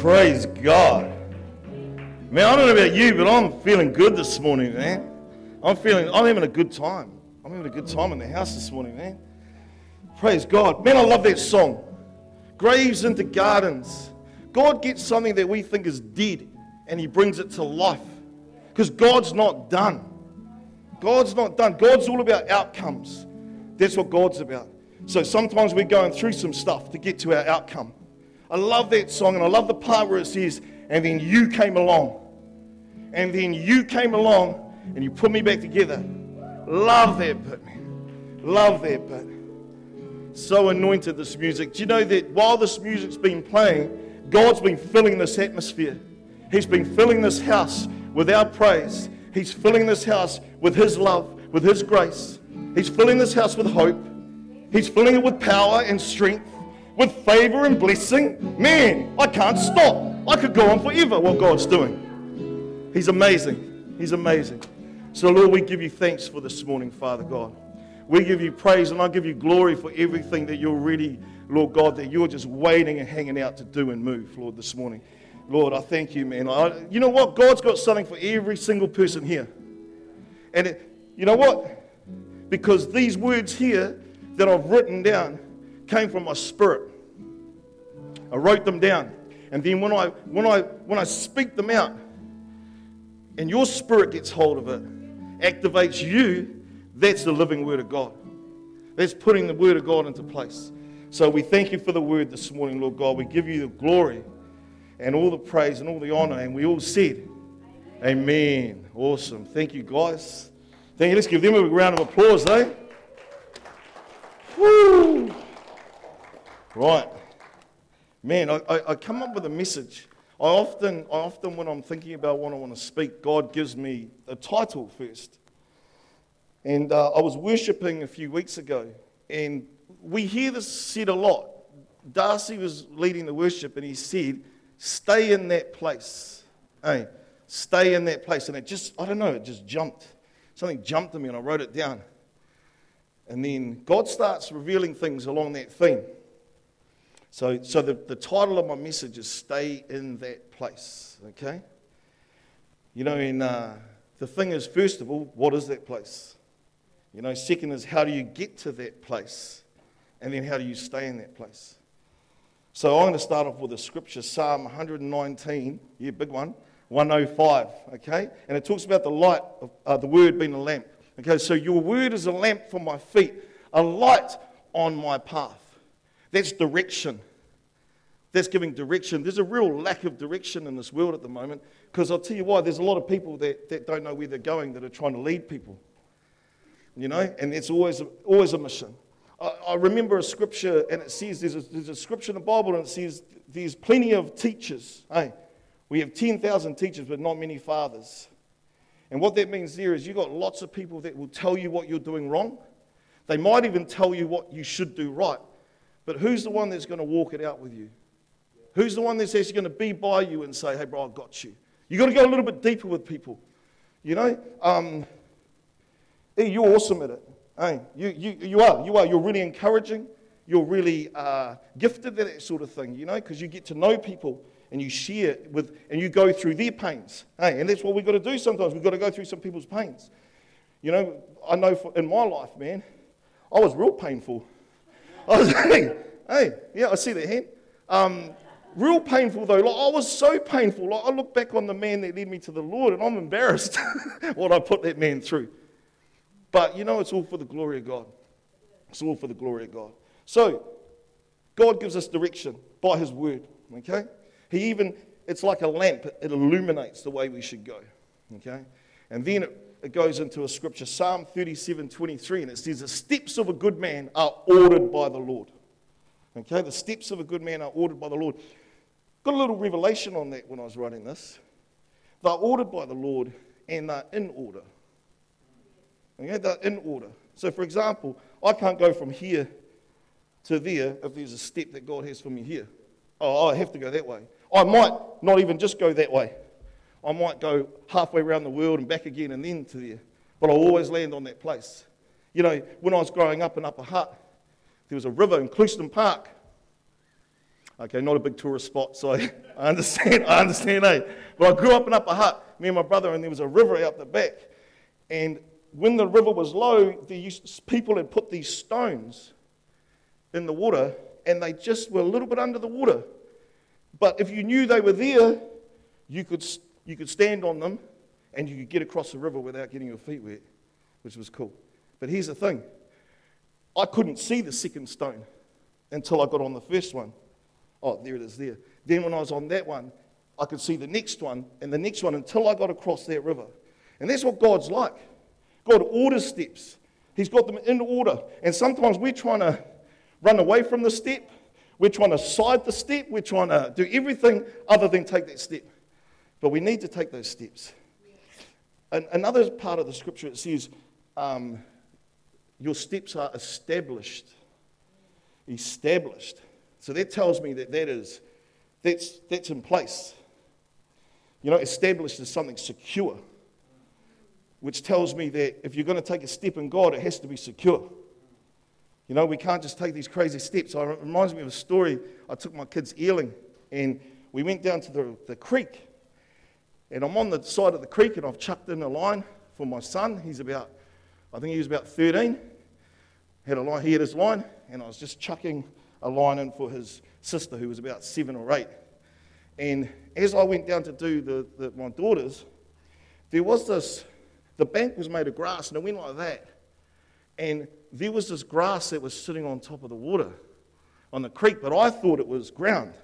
Praise God. Man, I don't know about you, but I'm feeling good this morning, man. I'm feeling, I'm having a good time. I'm having a good time in the house this morning, man. Praise God. Man, I love that song. Graves into gardens. God gets something that we think is dead and he brings it to life. Because God's not done. God's not done. God's all about outcomes. That's what God's about. So sometimes we're going through some stuff to get to our outcome. I love that song, and I love the part where it says, and then you came along. And then you came along and you put me back together. Love that bit, man. Love that bit. So anointed, this music. Do you know that while this music's been playing, God's been filling this atmosphere? He's been filling this house with our praise. He's filling this house with His love, with His grace. He's filling this house with hope. He's filling it with power and strength, with favor and blessing. Man, I can't stop. I could go on forever what God's doing. He's amazing. He's amazing. So, Lord, we give you thanks for this morning, Father God. We give you praise and I give you glory for everything that you're ready, Lord God, that you're just waiting and hanging out to do and move, Lord, this morning. Lord, I thank you, man. I, you know what? God's got something for every single person here. And it, you know what? Because these words here that I've written down came from my spirit. I wrote them down. And then when I, when I, when I speak them out, and your spirit gets hold of it, activates you, that's the living word of God. That's putting the word of God into place. So we thank you for the word this morning, Lord God. We give you the glory and all the praise and all the honor. And we all said, Amen. Amen. Awesome. Thank you, guys. Thank you. Let's give them a round of applause, eh? Woo! Right. Man, I, I, I come up with a message. I often, I often, when I'm thinking about what I want to speak, God gives me a title first. And uh, I was worshipping a few weeks ago, and we hear this said a lot. Darcy was leading the worship, and he said, Stay in that place. Hey, stay in that place. And it just, I don't know, it just jumped. Something jumped at me, and I wrote it down. And then God starts revealing things along that theme. So, so the, the title of my message is Stay in That Place, okay? You know, and uh, the thing is, first of all, what is that place? You know, second is, how do you get to that place? And then, how do you stay in that place? So, I'm going to start off with a scripture, Psalm 119, yeah, big one, 105, okay? And it talks about the light of uh, the word being a lamp. Okay, so your word is a lamp for my feet, a light on my path. That's direction. That's giving direction. There's a real lack of direction in this world at the moment because I'll tell you why, there's a lot of people that, that don't know where they're going that are trying to lead people. You know, and it's always, always a mission. I, I remember a scripture and it says, there's a, there's a scripture in the Bible and it says, there's plenty of teachers. Hey, we have 10,000 teachers, but not many fathers. And what that means there is you've got lots of people that will tell you what you're doing wrong. They might even tell you what you should do right. But who's the one that's going to walk it out with you? Who's the one that's actually going to be by you and say, hey, bro, I've got you? You've got to go a little bit deeper with people. You know? Um, you're awesome at it. Hey, you, you, you are. You are. You're really encouraging. You're really uh, gifted at that sort of thing, you know, because you get to know people and you share with, and you go through their pains. Hey, and that's what we've got to do sometimes. We've got to go through some people's pains. You know, I know for, in my life, man, I was real painful. I was, hey, hey, yeah, I see that hand. Um, real painful though. Like, I was so painful. Like, I look back on the man that led me to the Lord and I'm embarrassed what I put that man through. But you know, it's all for the glory of God. It's all for the glory of God. So, God gives us direction by His word, okay? He even, it's like a lamp, it illuminates the way we should go. Okay? And then it, it goes into a scripture, Psalm 37 23, and it says, The steps of a good man are ordered by the Lord. Okay? The steps of a good man are ordered by the Lord. Got a little revelation on that when I was writing this. They're ordered by the Lord and they're in order. Okay? They're in order. So, for example, I can't go from here to there if there's a step that God has for me here. Oh, I have to go that way. I might not even just go that way. I might go halfway around the world and back again and then to there. But I'll always land on that place. You know, when I was growing up in Upper Hutt, there was a river in Clouston Park. Okay, not a big tourist spot, so I, understand, I understand, eh? But I grew up in Upper Hutt, me and my brother, and there was a river out the back. And when the river was low, the people had put these stones in the water, and they just were a little bit under the water. But if you knew they were there, you could, you could stand on them and you could get across the river without getting your feet wet, which was cool. But here's the thing I couldn't see the second stone until I got on the first one. Oh, there it is there. Then when I was on that one, I could see the next one and the next one until I got across that river. And that's what God's like. God orders steps. He's got them in order. And sometimes we're trying to run away from the step. We're trying to side the step. We're trying to do everything other than take that step. But we need to take those steps. And another part of the scripture it says, um, Your steps are established. Established. So that tells me that that is, that's, that's in place. You know, established is something secure, which tells me that if you're going to take a step in God, it has to be secure. You know, we can't just take these crazy steps. It reminds me of a story. I took my kids eeling, and we went down to the, the creek. And I'm on the side of the creek, and I've chucked in a line for my son. He's about, I think he was about 13. Had a line, he had his line, and I was just chucking a line in for his sister, who was about seven or eight. And as I went down to do the, the, my daughters, there was this, the bank was made of grass, and it went like that. And there was this grass that was sitting on top of the water on the creek, but I thought it was ground.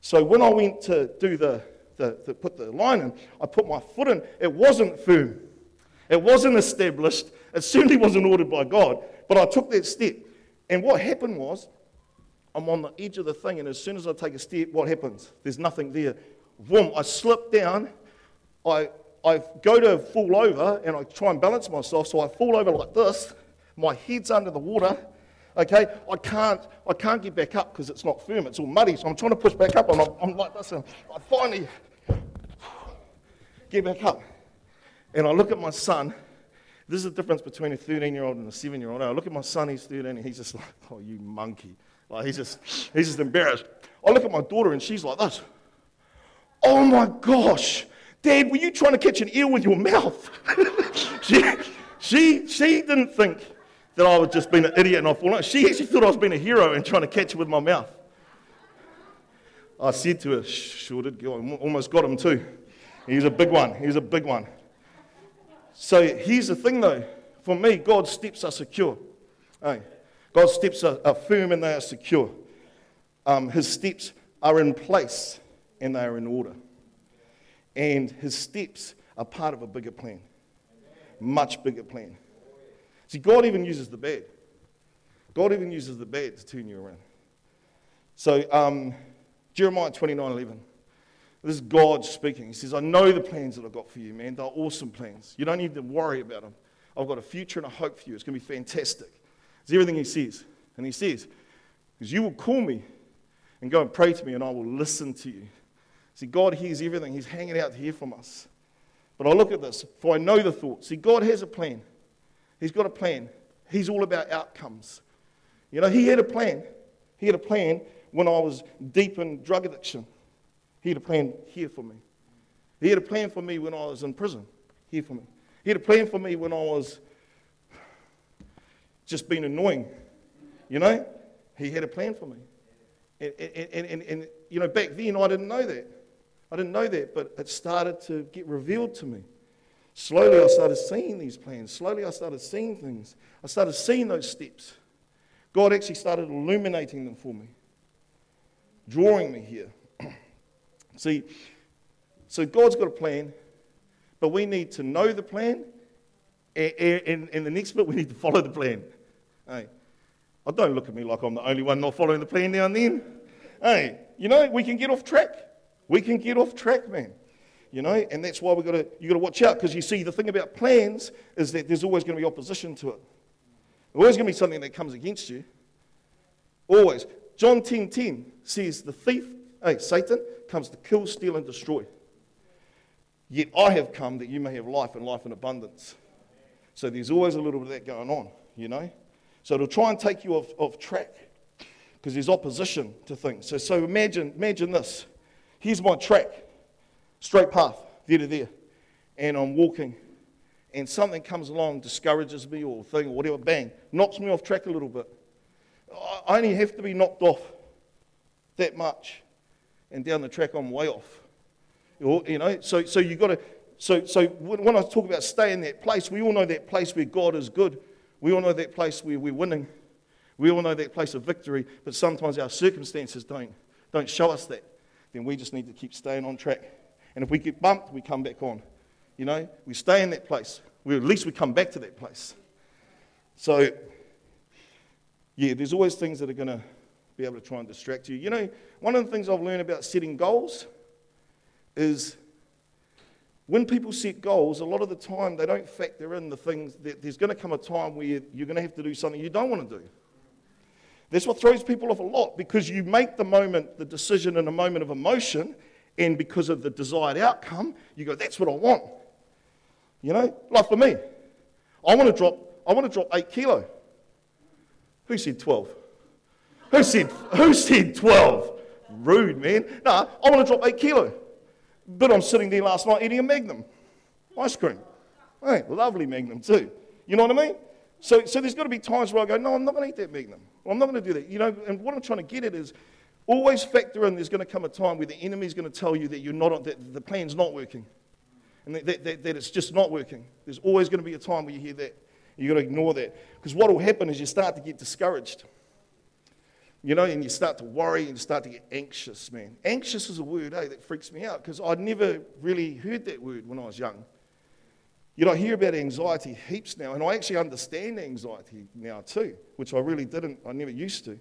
So when I went to do the, the, the put the line in, I put my foot in. It wasn't firm. It wasn't established. It certainly wasn't ordered by God. But I took that step. And what happened was I'm on the edge of the thing, and as soon as I take a step, what happens? There's nothing there. Boom, I slip down. I, I go to fall over, and I try and balance myself, so I fall over like this. My head's under the water. Okay, I can't, I can't get back up because it's not firm. It's all muddy, so I'm trying to push back up, and I'm, I'm like this, and I finally get back up. And I look at my son. This is the difference between a 13 year old and a 7 year old. I look at my son, he's 13, and he's just like, oh, you monkey. Like he's just, he's just embarrassed. I look at my daughter and she's like this. Oh my gosh, Dad, were you trying to catch an eel with your mouth? she, she, she didn't think that I was just being an idiot and I fallen. She actually thought I was being a hero and trying to catch it with my mouth. I said to her, sure did. Almost got him too. He's a big one. He's a big one. So here's the thing though. For me, God's steps are secure. Hey. God's steps are, are firm and they are secure. Um, his steps are in place and they are in order. And his steps are part of a bigger plan, much bigger plan. See, God even uses the bad. God even uses the bad to turn you around. So, um, Jeremiah 29 11. This is God speaking. He says, I know the plans that I've got for you, man. They're awesome plans. You don't need to worry about them. I've got a future and a hope for you. It's going to be fantastic. It's everything he says. And he says, Because you will call me and go and pray to me, and I will listen to you. See, God hears everything. He's hanging out to hear from us. But I look at this, for I know the thoughts. See, God has a plan. He's got a plan. He's all about outcomes. You know, He had a plan. He had a plan when I was deep in drug addiction. He had a plan here for me. He had a plan for me when I was in prison. Here for me. He had a plan for me when I was just being annoying. You know, he had a plan for me. And, and, and, and, you know, back then I didn't know that. I didn't know that, but it started to get revealed to me. Slowly I started seeing these plans. Slowly I started seeing things. I started seeing those steps. God actually started illuminating them for me, drawing me here. See, so God's got a plan, but we need to know the plan, and, and, and the next bit, we need to follow the plan. Hey, oh, don't look at me like I'm the only one not following the plan now and then. Hey, you know, we can get off track. We can get off track, man. You know, and that's why we got to you got to watch out because you see the thing about plans is that there's always going to be opposition to it. There's always going to be something that comes against you. Always. John 10:10 10, 10 says the thief, hey, Satan comes to kill, steal, and destroy. Yet I have come that you may have life and life in abundance. So there's always a little bit of that going on, you know. So it'll try and take you off, off track. because there's opposition to things. So, so imagine, imagine this. Here's my track, straight path, there to there. And I'm walking, and something comes along, discourages me or thing or whatever, bang, knocks me off track a little bit. I only have to be knocked off that much, and down the track I'm way off. You know, so, so you've got to, so, so when I talk about stay in that place, we all know that place where God is good. We all know that place where we're winning. We all know that place of victory, but sometimes our circumstances don't, don't show us that. Then we just need to keep staying on track. And if we get bumped, we come back on. You know, we stay in that place. We, at least we come back to that place. So, yeah, there's always things that are going to be able to try and distract you. You know, one of the things I've learned about setting goals is when people set goals, a lot of the time they don't factor in the things that there's going to come a time where you're going to have to do something you don't want to do. That's what throws people off a lot because you make the moment, the decision in a moment of emotion, and because of the desired outcome, you go, that's what I want. You know, like for me, I want to drop, I want to drop eight kilo. Who said 12? Who said, who said 12? Rude, man. No, I want to drop eight kilo. But I'm sitting there last night eating a Magnum ice cream. Hey, lovely Magnum too. You know what I mean? So, so there's got to be times where I go, no, I'm not going to eat that Magnum. I'm not going to do that. You know, and what I'm trying to get at is always factor in there's going to come a time where the enemy's going to tell you that you're not, that the plan's not working. And that, that, that, that it's just not working. There's always going to be a time where you hear that. You've got to ignore that. Because what will happen is you start to get discouraged. You know, and you start to worry and you start to get anxious, man. Anxious is a word, eh, that freaks me out because I'd never really heard that word when I was young. You know, I hear about anxiety heaps now, and I actually understand anxiety now too, which I really didn't, I never used to.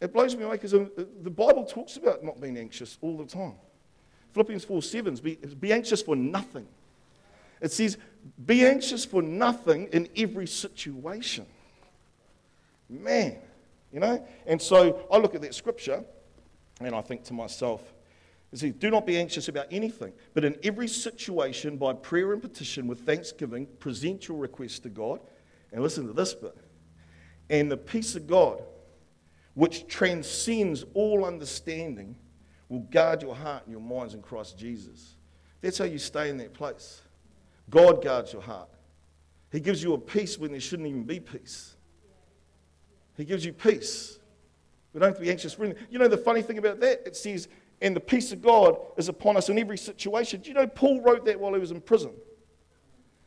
It blows me away because the Bible talks about not being anxious all the time. Philippians 4 7 be, be anxious for nothing. It says, be anxious for nothing in every situation. Man, you know? And so I look at that scripture and I think to myself, it says, Do not be anxious about anything, but in every situation, by prayer and petition with thanksgiving, present your requests to God. And listen to this bit. And the peace of God, which transcends all understanding, will guard your heart and your minds in Christ Jesus. That's how you stay in that place. God guards your heart. He gives you a peace when there shouldn't even be peace. He gives you peace. We don't have to be anxious. You know the funny thing about that? It says, and the peace of God is upon us in every situation. Do you know Paul wrote that while he was in prison?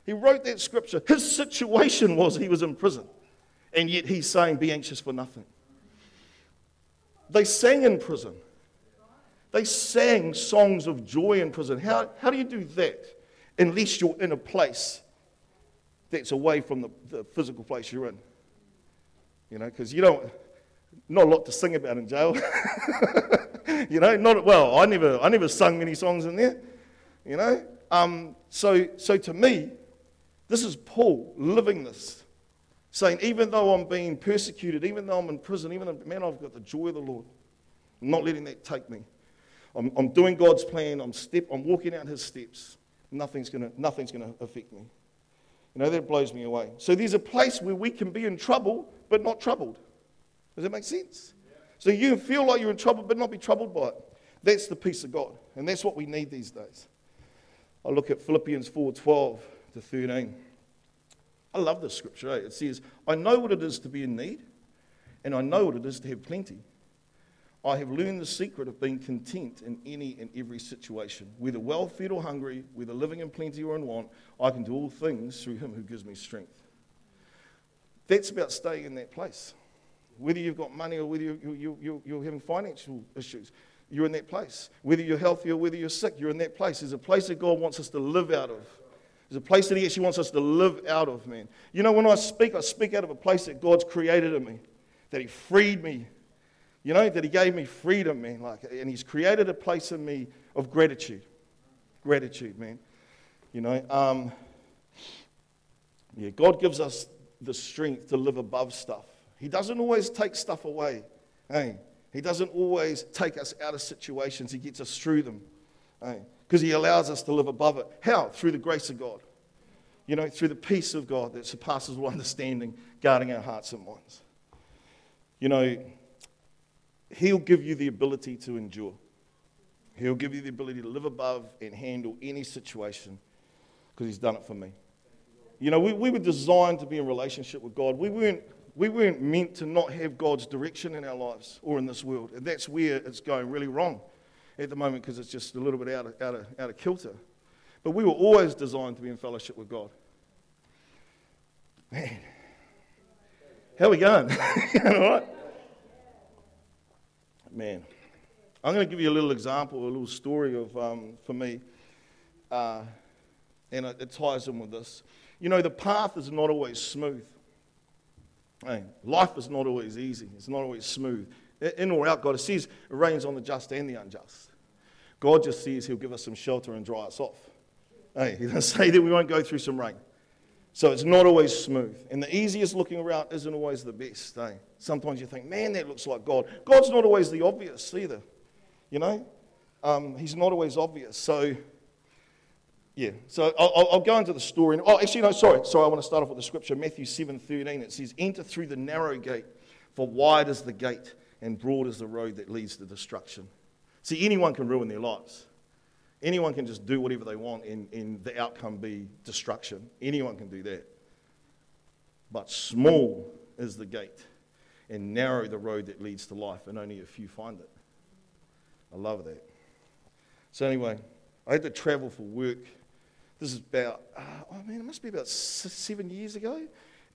He wrote that scripture. His situation was he was in prison. And yet he's saying, Be anxious for nothing. They sang in prison. They sang songs of joy in prison. How, how do you do that unless you're in a place that's away from the, the physical place you're in? You know, because you don't, not a lot to sing about in jail. you know, not, well, I never, I never sung many songs in there, you know. Um, so, so to me, this is Paul living this, saying, even though I'm being persecuted, even though I'm in prison, even though, man, I've got the joy of the Lord. I'm not letting that take me. I'm, I'm doing God's plan. I'm, step, I'm walking out his steps. Nothing's going to nothing's gonna affect me. You know, that blows me away. So there's a place where we can be in trouble, but not troubled. Does that make sense? So you feel like you're in trouble, but not be troubled by it. That's the peace of God. And that's what we need these days. I look at Philippians 4 12 to 13. I love this scripture. Eh? It says, I know what it is to be in need, and I know what it is to have plenty. I have learned the secret of being content in any and every situation. Whether well fed or hungry, whether living in plenty or in want, I can do all things through him who gives me strength. That's about staying in that place. Whether you've got money or whether you, you, you, you're having financial issues, you're in that place. Whether you're healthy or whether you're sick, you're in that place. There's a place that God wants us to live out of. There's a place that He actually wants us to live out of, man. You know, when I speak, I speak out of a place that God's created in me, that He freed me you know, that He gave me freedom, man. Like, and He's created a place in me of gratitude. Gratitude, man. You know, um, yeah, God gives us the strength to live above stuff. He doesn't always take stuff away. Hey, He doesn't always take us out of situations. He gets us through them. Hey, because He allows us to live above it. How? Through the grace of God. You know, through the peace of God that surpasses all understanding, guarding our hearts and minds. You know, He'll give you the ability to endure. He'll give you the ability to live above and handle any situation because He's done it for me. You know, we, we were designed to be in relationship with God. We weren't, we weren't meant to not have God's direction in our lives or in this world. And that's where it's going really wrong at the moment because it's just a little bit out of, out, of, out of kilter. But we were always designed to be in fellowship with God. Man, how are we going? All right? Man, I'm going to give you a little example, a little story of, um, for me, uh, and it, it ties in with this. You know, the path is not always smooth. Hey, life is not always easy. It's not always smooth. In or out, God says it rains on the just and the unjust. God just says He'll give us some shelter and dry us off. Hey, He doesn't say that we won't go through some rain. So it's not always smooth. And the easiest looking route isn't always the best. Eh? Sometimes you think, man, that looks like God. God's not always the obvious either. You know? Um, he's not always obvious. So, yeah. So I'll, I'll, go into the story. Oh, actually, no, sorry. Sorry, I want to start off with the scripture. Matthew 7 13. It says, Enter through the narrow gate, for wide is the gate, and broad is the road that leads to destruction. See, anyone can ruin their lives. Anyone can just do whatever they want and, and the outcome be destruction. Anyone can do that. But small is the gate and narrow the road that leads to life, and only a few find it. I love that. So, anyway, I had to travel for work. This is about, uh, oh man, it must be about seven years ago.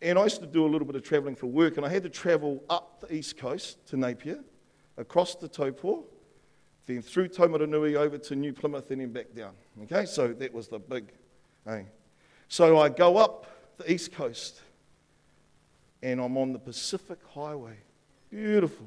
And I used to do a little bit of traveling for work, and I had to travel up the east coast to Napier, across the Taupo, then through Taumarunui over to New Plymouth and then back down. Okay, so that was the big. Hey. So I go up the east coast and I'm on the Pacific Highway. Beautiful.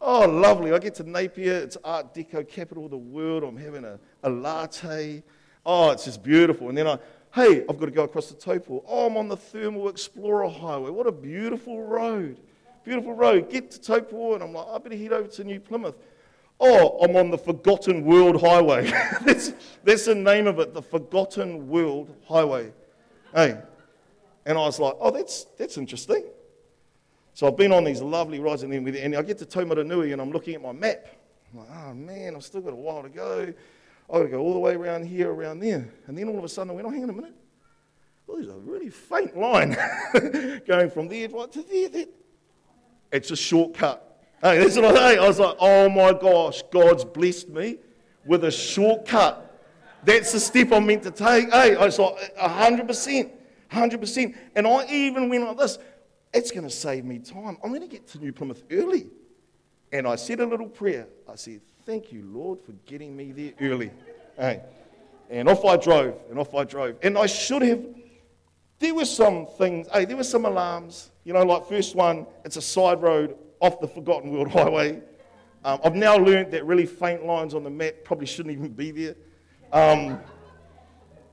Oh, lovely. I get to Napier. It's Art Deco capital of the world. I'm having a, a latte. Oh, it's just beautiful. And then I, hey, I've got to go across the Taupo. Oh, I'm on the Thermal Explorer Highway. What a beautiful road. Beautiful road. Get to Taupo and I'm like, I better head over to New Plymouth. Oh, I'm on the Forgotten World Highway. that's, that's the name of it, the Forgotten World Highway. Hey. And I was like, oh, that's, that's interesting. So I've been on these lovely rides, and then and I get to Taumarunui, and I'm looking at my map. I'm like, oh man, I've still got a while to go. I've got to go all the way around here, around there. And then all of a sudden I went, oh, hang on a minute. Well, there's a really faint line going from there to there. That. It's a shortcut. Hey, that's what I. I was like, oh my gosh, God's blessed me with a shortcut. That's the step I'm meant to take. Hey, I was like, 100%, 100%. And I even went like this, it's going to save me time. I'm going to get to New Plymouth early. And I said a little prayer. I said, thank you, Lord, for getting me there early. Hey. And off I drove, and off I drove. And I should have, there were some things, hey, there were some alarms. You know, like first one, it's a side road off the Forgotten World Highway. Um, I've now learned that really faint lines on the map probably shouldn't even be there. Um,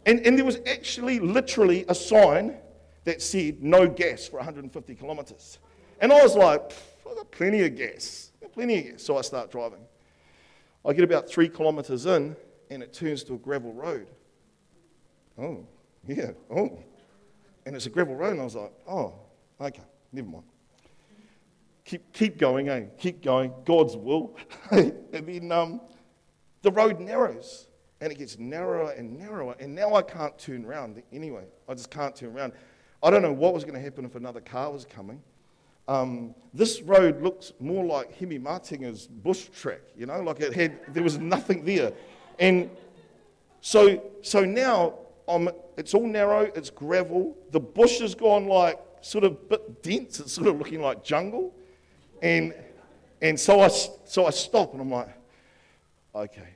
and, and there was actually literally a sign that said no gas for 150 kilometres. And I was like, I've got plenty of gas, plenty of gas. So I start driving. I get about three kilometres in and it turns to a gravel road. Oh, yeah, oh. And it's a gravel road, and I was like, oh, okay, never mind keep, keep going, eh? Keep going. God's will. and then um, the road narrows and it gets narrower and narrower. And now I can't turn around anyway. I just can't turn around. I don't know what was going to happen if another car was coming. Um, this road looks more like Hemi Martinga's bush track, you know, like it had, there was nothing there. And so, so now I'm, it's all narrow, it's gravel. The bush has gone like sort of bit dense, it's sort of looking like jungle. And, and so, I, so I stop and I'm like, okay,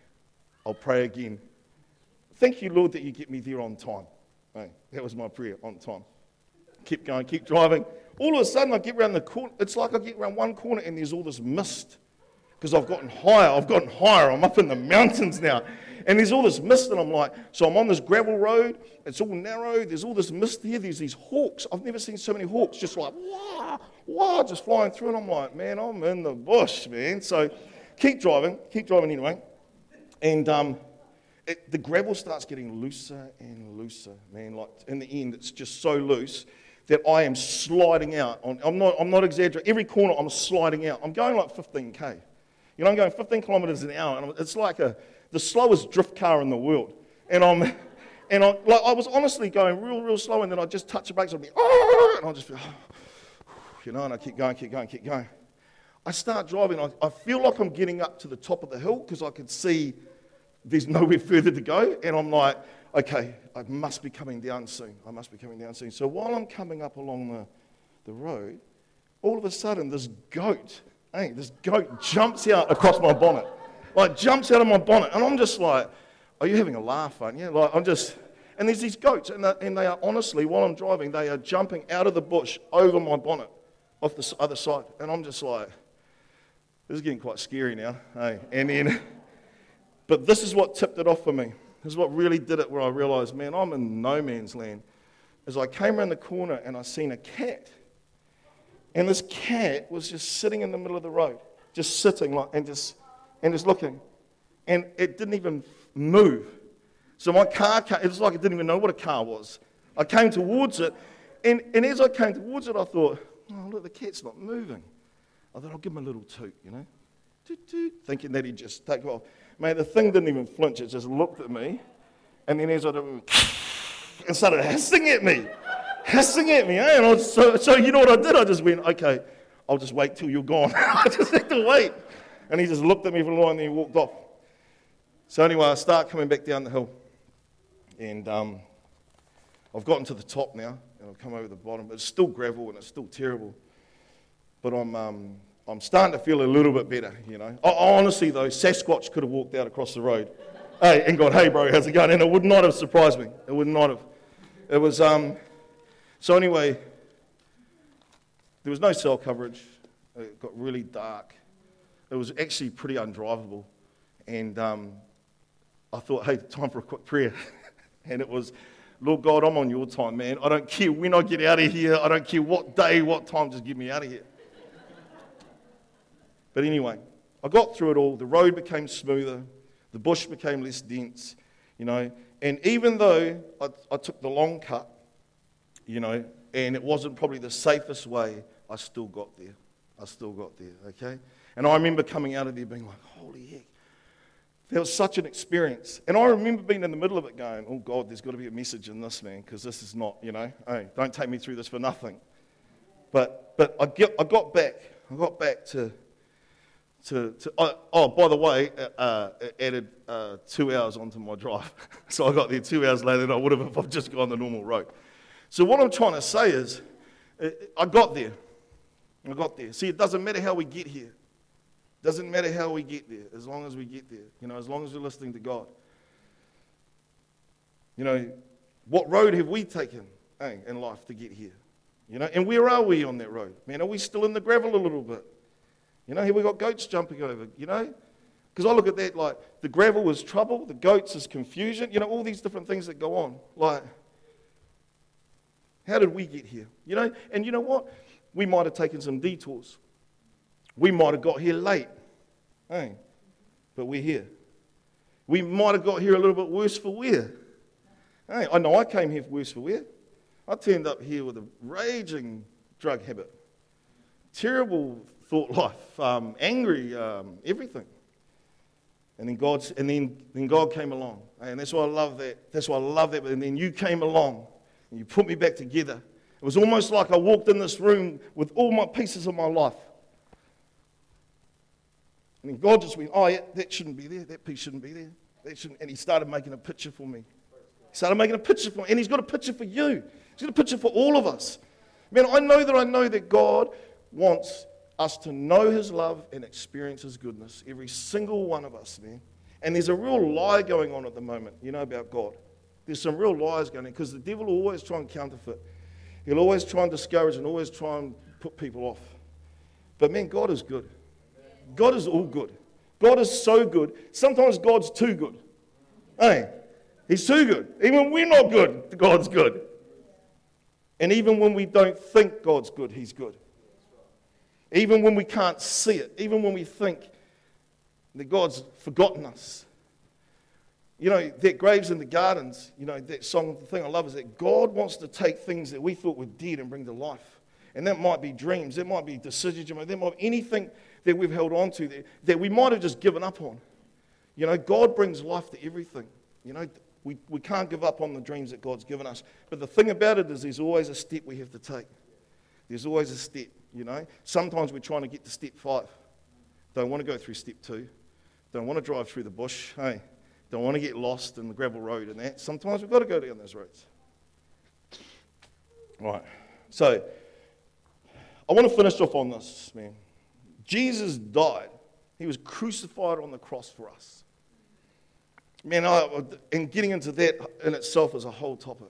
I'll pray again. Thank you, Lord, that you get me there on time. Hey, that was my prayer, on time. Keep going, keep driving. All of a sudden, I get around the corner. It's like I get around one corner and there's all this mist because I've gotten higher. I've gotten higher. I'm up in the mountains now. And there's all this mist, and I'm like, so I'm on this gravel road. It's all narrow. There's all this mist here. There's these hawks. I've never seen so many hawks just like, wow, just flying through. And I'm like, man, I'm in the bush, man. So keep driving, keep driving anyway. And um, it, the gravel starts getting looser and looser, man. Like in the end, it's just so loose that I am sliding out. On, I'm, not, I'm not exaggerating. Every corner, I'm sliding out. I'm going like 15k. You know, I'm going 15 kilometers an hour, and it's like a, the slowest drift car in the world. And I'm, and I, like, I was honestly going real, real slow, and then I'd just touch the brakes, I'd be, oh, and I'd just be, oh, you know, and I keep going, keep going, keep going. I start driving, I, I feel like I'm getting up to the top of the hill because I can see there's nowhere further to go, and I'm like, okay, I must be coming down soon. I must be coming down soon. So while I'm coming up along the, the road, all of a sudden this goat, hey, this goat jumps out across my bonnet. Like jumps out of my bonnet. And I'm just like, are you having a laugh, aren't you? Like I'm just, and there's these goats, and, and they are honestly, while I'm driving, they are jumping out of the bush over my bonnet off the other side. And I'm just like, this is getting quite scary now. Hey, and then, but this is what tipped it off for me. This is what really did it where I realized, man, I'm in no man's land. As I came around the corner and I seen a cat. And this cat was just sitting in the middle of the road, just sitting like, and just and just looking. And it didn't even move. So my car, it was like it didn't even know what a car was. I came towards it, and, and as I came towards it, I thought, oh, look, the cat's not moving. I thought, I'll give him a little toot, you know, toot, toot, thinking that he'd just take off. Mate, the thing didn't even flinch. It just looked at me. And then as I did, and started hissing at me. hissing at me. Eh? And I was, so, so you know what I did? I just went, okay, I'll just wait till you're gone. I just had to wait. And he just looked at me for a while and then he walked off. So anyway, I start coming back down the hill. And um, I've gotten to the top now. And I've come over the bottom. It's still gravel and it's still terrible. But I'm, um, I'm starting to feel a little bit better, you know. honestly, though, Sasquatch could have walked out across the road hey, and gone, hey, bro, how's it going? And it would not have surprised me. It would not have. It was, um, so anyway, there was no cell coverage. It got really dark. It was actually pretty undrivable. And um, I thought, hey, time for a quick prayer. and it was, Lord God, I'm on your time, man. I don't care when I get out of here. I don't care what day, what time, just get me out of here. But anyway, I got through it all. The road became smoother, the bush became less dense, you know. And even though I, I took the long cut, you know, and it wasn't probably the safest way, I still got there. I still got there, okay? And I remember coming out of there being like, holy heck. That was such an experience. And I remember being in the middle of it going, oh God, there's got to be a message in this, man, because this is not, you know, hey, don't take me through this for nothing. But, but I, get, I got back. I got back to to, to oh, oh, by the way, uh, uh, added uh, two hours onto my drive. so I got there two hours later than I would have if I'd just gone the normal road. So what I'm trying to say is, uh, I got there. I got there. See, it doesn't matter how we get here. Doesn't matter how we get there, as long as we get there. You know, as long as we're listening to God. You know, what road have we taken hey, in life to get here? You know, and where are we on that road? Man, are we still in the gravel a little bit? You know, here we got goats jumping over, you know? Because I look at that like the gravel is trouble, the goats is confusion, you know, all these different things that go on. Like, how did we get here? You know, and you know what? We might have taken some detours. We might have got here late. Hey, but we're here. We might have got here a little bit worse for wear. Hey, I know I came here worse for wear. I turned up here with a raging drug habit. Terrible thought life, um, angry, um, everything. And then God's, and then, then God came along. And that's why I love that. That's why I love that. And then you came along and you put me back together. It was almost like I walked in this room with all my pieces of my life. And then God just went, oh, yeah, that shouldn't be there. That piece shouldn't be there. That shouldn't. And he started making a picture for me. He started making a picture for me. And he's got a picture for you. He's got a picture for all of us. Man, I know that I know that God wants us to know His love and experience His goodness. Every single one of us, man. And there's a real lie going on at the moment, you know, about God. There's some real lies going on because the devil will always try and counterfeit. He'll always try and discourage and always try and put people off. But man, God is good. God is all good. God is so good. Sometimes God's too good. Hey, He's too good. Even when we're not good, God's good. And even when we don't think God's good, He's good. Even when we can't see it, even when we think that God's forgotten us. You know, that graves in the gardens, you know, that song, the thing I love is that God wants to take things that we thought were dead and bring to life. And that might be dreams, that might be decisions, that might be anything that we've held on to that, that we might have just given up on. You know, God brings life to everything. You know, we, we can't give up on the dreams that God's given us. But the thing about it is, there's always a step we have to take. There's always a step, you know. Sometimes we're trying to get to step five. Don't want to go through step two. Don't want to drive through the bush. Hey, don't want to get lost in the gravel road and that. Sometimes we've got to go down those roads. Right. So, I want to finish off on this, man. Jesus died. He was crucified on the cross for us. Man, I, and getting into that in itself is a whole topic.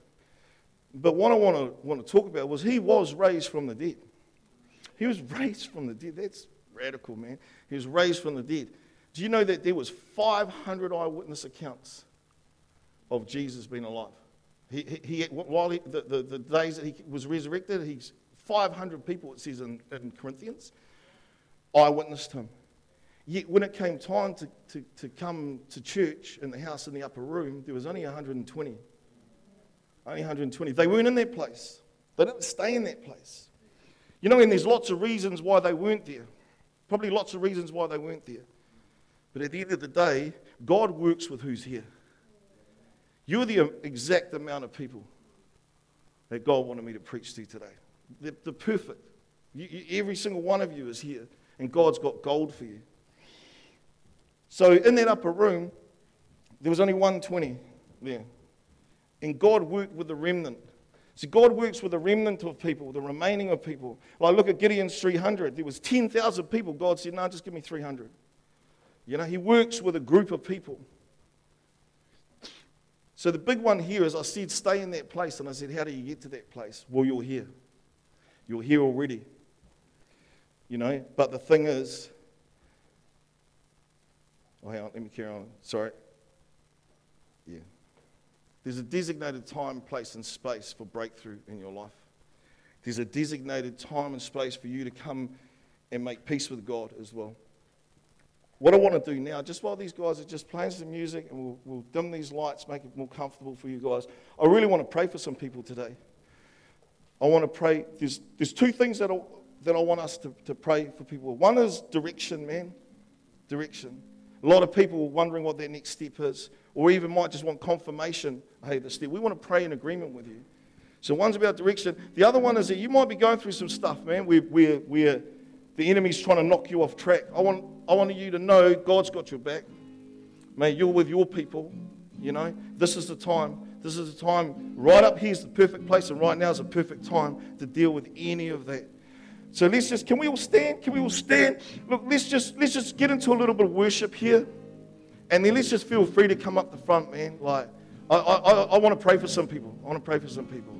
But what I want to, want to talk about was he was raised from the dead. He was raised from the dead. That's radical, man. He was raised from the dead. Do you know that there was 500 eyewitness accounts of Jesus being alive? He, he, he while he, the, the, the, days that he was resurrected, he's 500 people, it says in, in Corinthians, eyewitnessed him. Yet when it came time to, to, to come to church in the house in the upper room, there was only 120. Only 120. They weren't in that place. They didn't stay in that place. You know, and there's lots of reasons why they weren't there. Probably lots of reasons why they weren't there. But at the end of the day, God works with who's here. You're the exact amount of people that God wanted me to preach to today. They're perfect. You, you, every single one of you is here, and God's got gold for you. So in that upper room, there was only 120 there. And God worked with the remnant. See, God works with the remnant of people, the remaining of people. Like, look at Gideon's 300. There was 10,000 people. God said, no, just give me 300. You know, he works with a group of people. So the big one here is I said, stay in that place. And I said, how do you get to that place? Well, you're here. You're here already. You know, but the thing is, oh, hang on, let me carry on. Sorry. Yeah. There's a designated time, place, and space for breakthrough in your life. There's a designated time and space for you to come and make peace with God as well. What I want to do now, just while these guys are just playing some music and we'll, we'll dim these lights, make it more comfortable for you guys, I really want to pray for some people today. I want to pray. There's, there's two things that I, that I want us to, to pray for people. One is direction, man. Direction. A lot of people are wondering what their next step is or even might just want confirmation, hey, the step. We want to pray in agreement with you. So one's about direction. The other one is that you might be going through some stuff, man, where, where, where the enemy's trying to knock you off track. I want, I want you to know God's got your back. Man, you're with your people, you know. This is the time. This is the time. Right up here is the perfect place, and right now is the perfect time to deal with any of that. So let's just, can we all stand? Can we all stand? Look, let's just, let's just get into a little bit of worship here. And then let's just feel free to come up the front, man. Like, I, I, I want to pray for some people. I want to pray for some people.